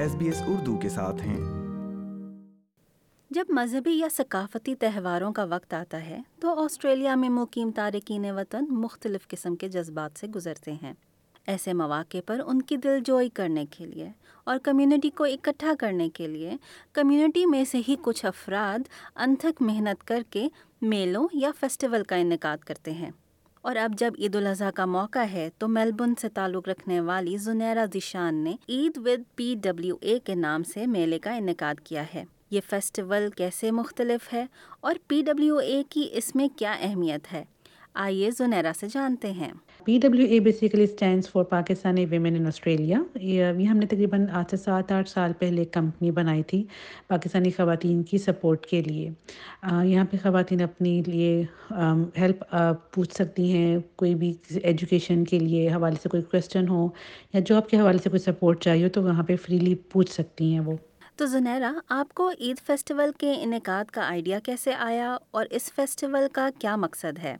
S B S Urdu کے ساتھ ہیں۔ جب مذہبی یا ثقافتی تہواروں کا وقت آتا ہے، تو آسٹریلیا میں مقیم تارکین وطن مختلف قسم کے جذبات سے گزرتے ہیں۔ ایسے مواقع پر ان کی دل جوئی کرنے کے لیے اور کمیونٹی کو اکٹھا کرنے کے لیے کمیونٹی میں سے ہی کچھ افراد انتھک محنت کر کے میلوں یا فیسٹیول کا انعقاد کرتے ہیں۔ اور اب جب عید الاضحیٰ کا موقع ہے تو میلبرن سے تعلق رکھنے والی زنیرا ذیشان نے عید ود پی ڈبلیو اے کے نام سے میلے کا انعقاد کیا ہے۔ یہ فیسٹیول کیسے مختلف ہے اور پی ڈبلیو اے کی اس میں کیا اہمیت ہے؟ آئیے زنیرا سے جانتے ہیں۔ P W A basically stands for Pakistani women in Australia یہ ہم نے تقریباً آج سے سات آٹھ سال پہلے کمپنی بنائی تھی پاکستانی خواتین کی سپورٹ کے لیے۔ یہاں پہ خواتین اپنی لیے ہیلپ پوچھ سکتی ہیں کوئی بھی ایجوکیشن کے لیے حوالے سے کوئی کویشچن ہو یا جاب کے حوالے سے کوئی سپورٹ چاہیے تو وہاں پہ فریلی پوچھ سکتی ہیں وہ۔ تو زنیرا آپ کو عید فیسٹیول کے انعقاد کا آئیڈیا کیسے آیا اور اس فیسٹیول کا کیا مقصد ہے؟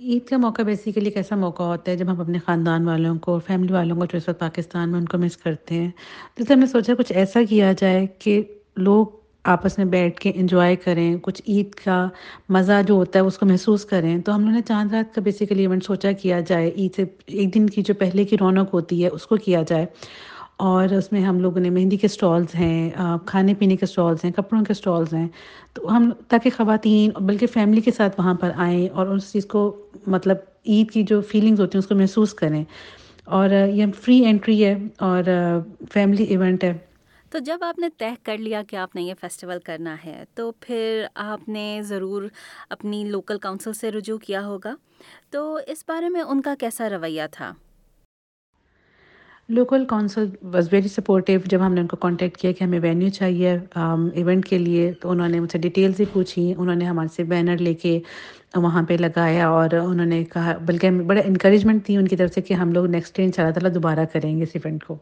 عید کا موقع بیسیکلی ایک ایسا موقع ہوتا ہے جب ہم اپنے خاندان والوں کو فیملی والوں کو جو اس وقت پاکستان میں ان کو مس کرتے ہیں۔ تو ہم نے سوچا کچھ ایسا کیا جائے کہ لوگ آپس میں بیٹھ کے انجوائے کریں، کچھ عید کا مزہ جو ہوتا ہے اس کو محسوس کریں۔ تو ہم لوگوں نے چاند رات کا بیسیکلی ایونٹ سوچا کیا جائے، عید سے ایک دن کی جو پہلے کی رونق ہوتی ہے اس کو کیا جائے۔ اور اس میں ہم لوگوں نے مہندی کے اسٹالز ہیں کھانے پینے کے اسٹالز ہیں، کپڑوں کے اسٹالز ہیں۔ تو ہم تاکہ خواتین، بلکہ فیملی کے ساتھ وہاں پر آئیں اور اس چیز کو مطلب عید کی جو فیلنگز ہوتی ہیں، اس کو محسوس کریں۔ اور یہ فری انٹری ہے اور فیملی ایونٹ ہے۔ تو جب آپ نے طے کر لیا کہ آپ نے یہ فیسٹیول کرنا ہے، تو پھر آپ نے ضرور اپنی لوکل کاؤنسل سے رجوع کیا ہوگا۔ تو اس بارے میں ان کا کیسا رویہ تھا؟ Local council was very supportive جب ہم نے ان کو کانٹیکٹ کیا کہ ہمیں وینیو چاہیے ایونٹ کے لیے، تو انہوں نے مجھ سے ڈیٹیلس ہی پوچھی، انہوں نے ہمارے سے بینر لے کے وہاں پہ لگایا اور انہوں نے کہا، بلکہ ہمیں بڑا انکریجمنٹ تھی ان کی طرف سے کہ ہم لوگ نیکسٹ ڈے ان شاء اللہ تعالیٰ دوبارہ کریں گے اس ایونٹ کو۔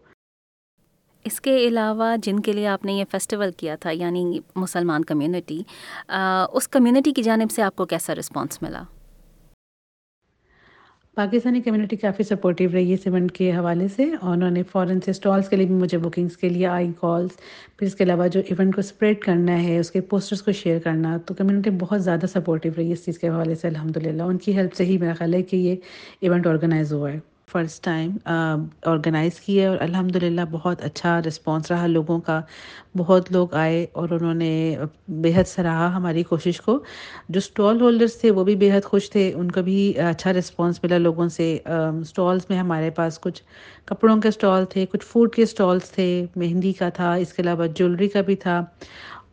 اس کے علاوہ جن کے لیے آپ نے یہ فیسٹیول کیا تھا یعنی مسلمان کمیونٹی اس کمیونٹی کی جانب سے آپ کو کیسا رسپانس ملا؟ پاکستانی کمیونٹی کافی سپورٹیو رہی ہے اس ایونٹ کے حوالے سے اور انہوں نے فوراً سے اسٹالس کے لیے بھی مجھے بکنگس کے لیے آئی کالس پھر اس کے علاوہ جو ایونٹ کو اسپریڈ کرنا ہے، اس کے پوسٹرس کو شیئر کرنا، تو کمیونٹی بہت زیادہ سپورٹیو رہی ہے اس چیز کے حوالے سے الحمد للہ ان کی ہیلپ سے ہی میرا خیال ہے کہ یہ ایونٹ آرگنائز ہوا ہے۔ فرسٹ ٹائم آرگنائز کی ہے اور الحمد للہ بہت اچھا رسپانس رہا لوگوں کا۔ بہت لوگ آئے اور انہوں نے بےحد سراہا ہماری کوشش کو۔ جو اسٹال ہولڈرس تھے وہ بھی بےحد خوش تھے۔ ان کو بھی اچھا رسپانس ملا لوگوں سے۔ اسٹالس میں ہمارے پاس کچھ کپڑوں کے اسٹال تھے، کچھ فوڈ کے اسٹالس تھے، مہندی کا تھا، اس کے علاوہ جویلری کا بھی تھا۔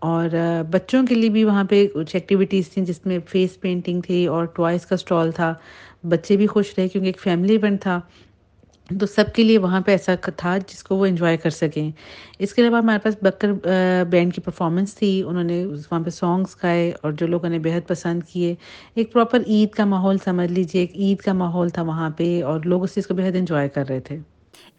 اور بچوں کے لیے بھی وہاں پہ کچھ ایکٹیویٹیز تھیں جس میں فیس پینٹنگ تھی اور ٹوائس کا اسٹال تھا۔ بچے بھی خوش رہے کیونکہ ایک فیملی ایونٹ تھا، تو سب کے لیے وہاں پہ ایسا تھا جس کو وہ انجوائے کر سکیں۔ اس کے علاوہ ہمارے پاس بکر بینڈ کی پرفارمنس تھی۔ انہوں نے وہاں پہ سانگس گائے اور جو لوگوں نے بےحد پسند کیے۔ ایک پراپر عید کا ماحول سمجھ لیجیے ایک عید کا ماحول تھا وہاں پہ اور لوگ اس چیز کو بےحد انجوائے کر رہے تھے۔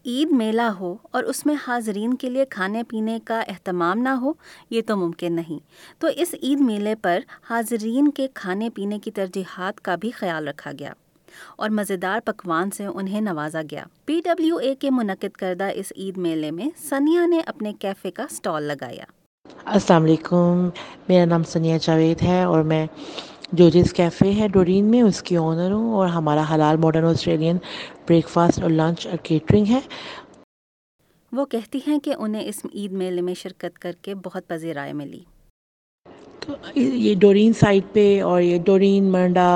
عید میلہ ہو اور اس میں حاضرین کے لیے کھانے پینے کا اہتمام نہ ہو، یہ تو ممکن نہیں۔ تو اس عید میلے پر حاضرین کے کھانے پینے کی ترجیحات کا بھی خیال رکھا گیا۔ اور مزیدار پکوان سے انہیں نوازا گیا۔ پی ڈبلیو اے کے منعقد کردہ اس عید میلے میں سنیا نے اپنے کیفے کا اسٹال لگایا۔ السلام علیکم۔ میرا نام سنیا جاوید ہے اور میں جو جس کیفے ہے ڈورین میں اس کی اونر ہوں اور ہمارا حلال ماڈرن آسٹریلین بریک فاسٹ اور لنچ اور کیٹرنگ ہے۔ وہ کہتی ہیں کہ انہیں اس عید میلے میں شرکت کر کے بہت پذیرائے ملی۔ تو یہ ڈورین سائٹ پہ اور یہ ڈورین مرنڈا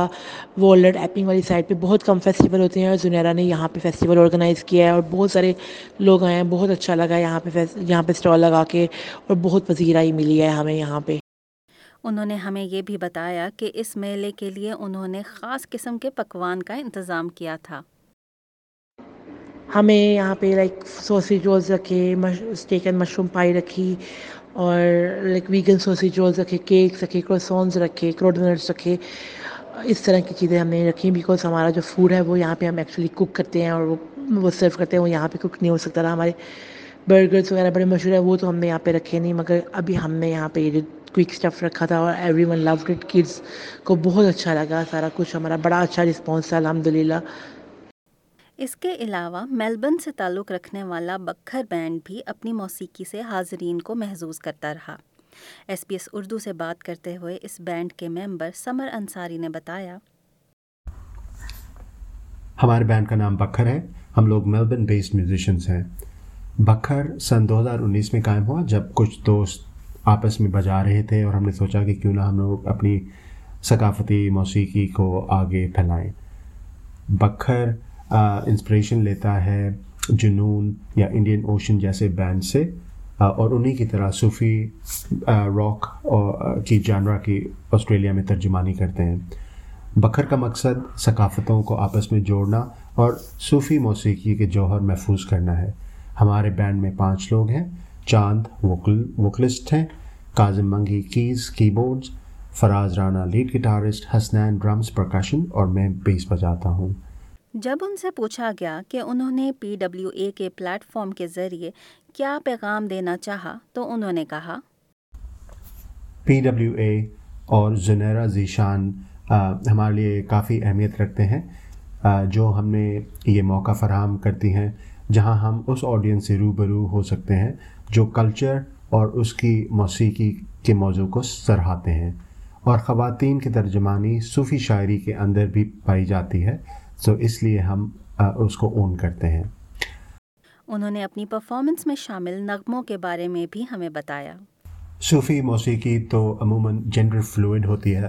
وولڈ ایپنگ والی سائٹ پہ بہت کم فیسٹیول ہوتے ہیں اور زنیرا نے یہاں پہ فیسٹیول آرگنائز کیا ہے اور بہت سارے لوگ آئے ہیں بہت اچھا لگا یہاں پہ یہاں پہ اسٹال لگا کے اور بہت پذیرائی ملی ہے ہمیں یہاں پہ۔ انہوں نے ہمیں یہ بھی بتایا کہ اس میلے کے لیے انہوں نے خاص قسم کے پکوان کا انتظام کیا تھا۔ ہمیں یہاں پہ لائک سوسیج رولز رکھے اسٹیک اینڈ مشروم پائی رکھی اور لائک ویگن سوسیج رولز رکھے کیکس رکھے کروسونز رکھے کروڈنٹس رکھے، اس طرح کی چیزیں ہم نے رکھی بیکاز ہمارا جو فوڈ ہے وہ یہاں پہ ہم ایکچولی کوک کرتے ہیں اور وہ وہ سرو کرتے ہیں، وہ یہاں پہ کوک نہیں ہو سکتا تھا۔ ہمارے برگرس وغیرہ بڑے مشہور ہیں، وہ تو ہم نے یہاں پہ رکھے نہیں، مگر ابھی ہم نے یہاں پہ یہ کوئک اسٹف رکھا تھا اور everyone love it kids کو بہت اچھا لگا، سارا کچھ ہمارا بڑا اچھا رسپانس تھا الحمد للہ اس کے علاوہ میلبرن سے تعلق رکھنے والا بکھر بینڈ بھی اپنی موسیقی سے حاضرین کو محظوظ کرتا رہا۔ ایس بی ایس اردو سے بات کرتے ہوئے اس بینڈ کے ممبر سمر انصاری نے بتایا۔ ہمارے بینڈ کا نام بکھر ہے۔ ہم لوگ میلبرن بیسڈ میوزیشنس ہیں۔ بکھر سن دو ہزار انیس میں قائم ہوا جب کچھ دوست آپس میں بجا رہے تھے اور ہم نے سوچا کہ کیوں نہ ہم لوگ اپنی ثقافتی موسیقی کو آگے پھیلائیں۔ بکھر انسپریشن لیتا ہے جنون یا انڈین اوشن جیسے بینڈ سے اور انہی کی طرح صوفی راک کی جانورا کی آسٹریلیا میں ترجمانی کرتے ہیں۔ بکھر کا مقصد ثقافتوں کو آپس میں جوڑنا اور صوفی موسیقی کے جوہر محفوظ کرنا ہے۔ ہمارے بینڈ میں پانچ لوگ ہیں، چاند وکل، وکلسٹ ہیں، Kazim Mangi keys keyboards Faraz Rana lead guitarist, Hasnain, drums percussion اور میں بیس بجاتا ہوں۔ جب ان سے پوچھا گیا کہ انہوں نے پی ڈبلیو اے کے پلیٹ فارم کے ذریعے کیا پیغام دینا چاہا تو انہوں نے کہا، پی ڈبلیو اے اور زنیرا ذیشان ہمارے لیے کافی اہمیت رکھتے ہیں جو ہم نے یہ موقع فراہم کرتی ہیں جہاں ہم اس آڈینس سے روبرو ہو سکتے ہیں جو کلچر اور اس کی موسیقی کے موضوع کو سراہتے ہیں۔ اور خواتین کی ترجمانی صوفی شاعری کے اندر بھی پائی جاتی ہے۔ سو اس لیے ہم اس کو اون کرتے ہیں۔ انہوں نے اپنی پرفارمنس میں شامل نغموں کے بارے میں بھی ہمیں بتایا۔ صوفی موسیقی تو عموماً جینڈر فلوئڈ ہوتی ہے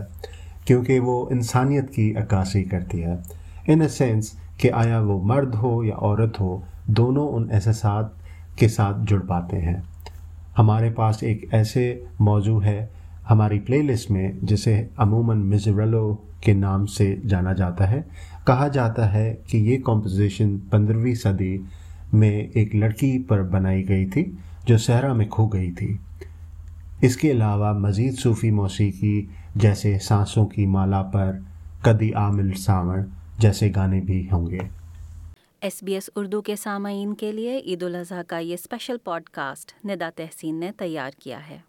کیونکہ وہ انسانیت کی عکاسی کرتی ہے۔ ان اے سینس کہ آیا وہ مرد ہو یا عورت ہو دونوں ان احساسات کے ساتھ جڑ پاتے ہیں۔ ہمارے پاس ایک ایسے موضوع ہے ہماری پلے لسٹ میں جسے عموماً مزرلو کے نام سے جانا جاتا ہے، کہا جاتا ہے کہ یہ کمپوزیشن پندرہویں صدی میں ایک لڑکی پر بنائی گئی تھی جو صحرا میں کھو گئی تھی۔ اس کے علاوہ مزید صوفی موسیقی جیسے سانسوں کی مالا پر کدی عامل ساون جیسے گانے بھی ہوں گے۔ ایس بی ایس اردو کے سامعین کے لیے عید الاضحیٰ کا یہ اسپیشل پوڈ کاسٹ ندا تحسین نے تیار کیا ہے۔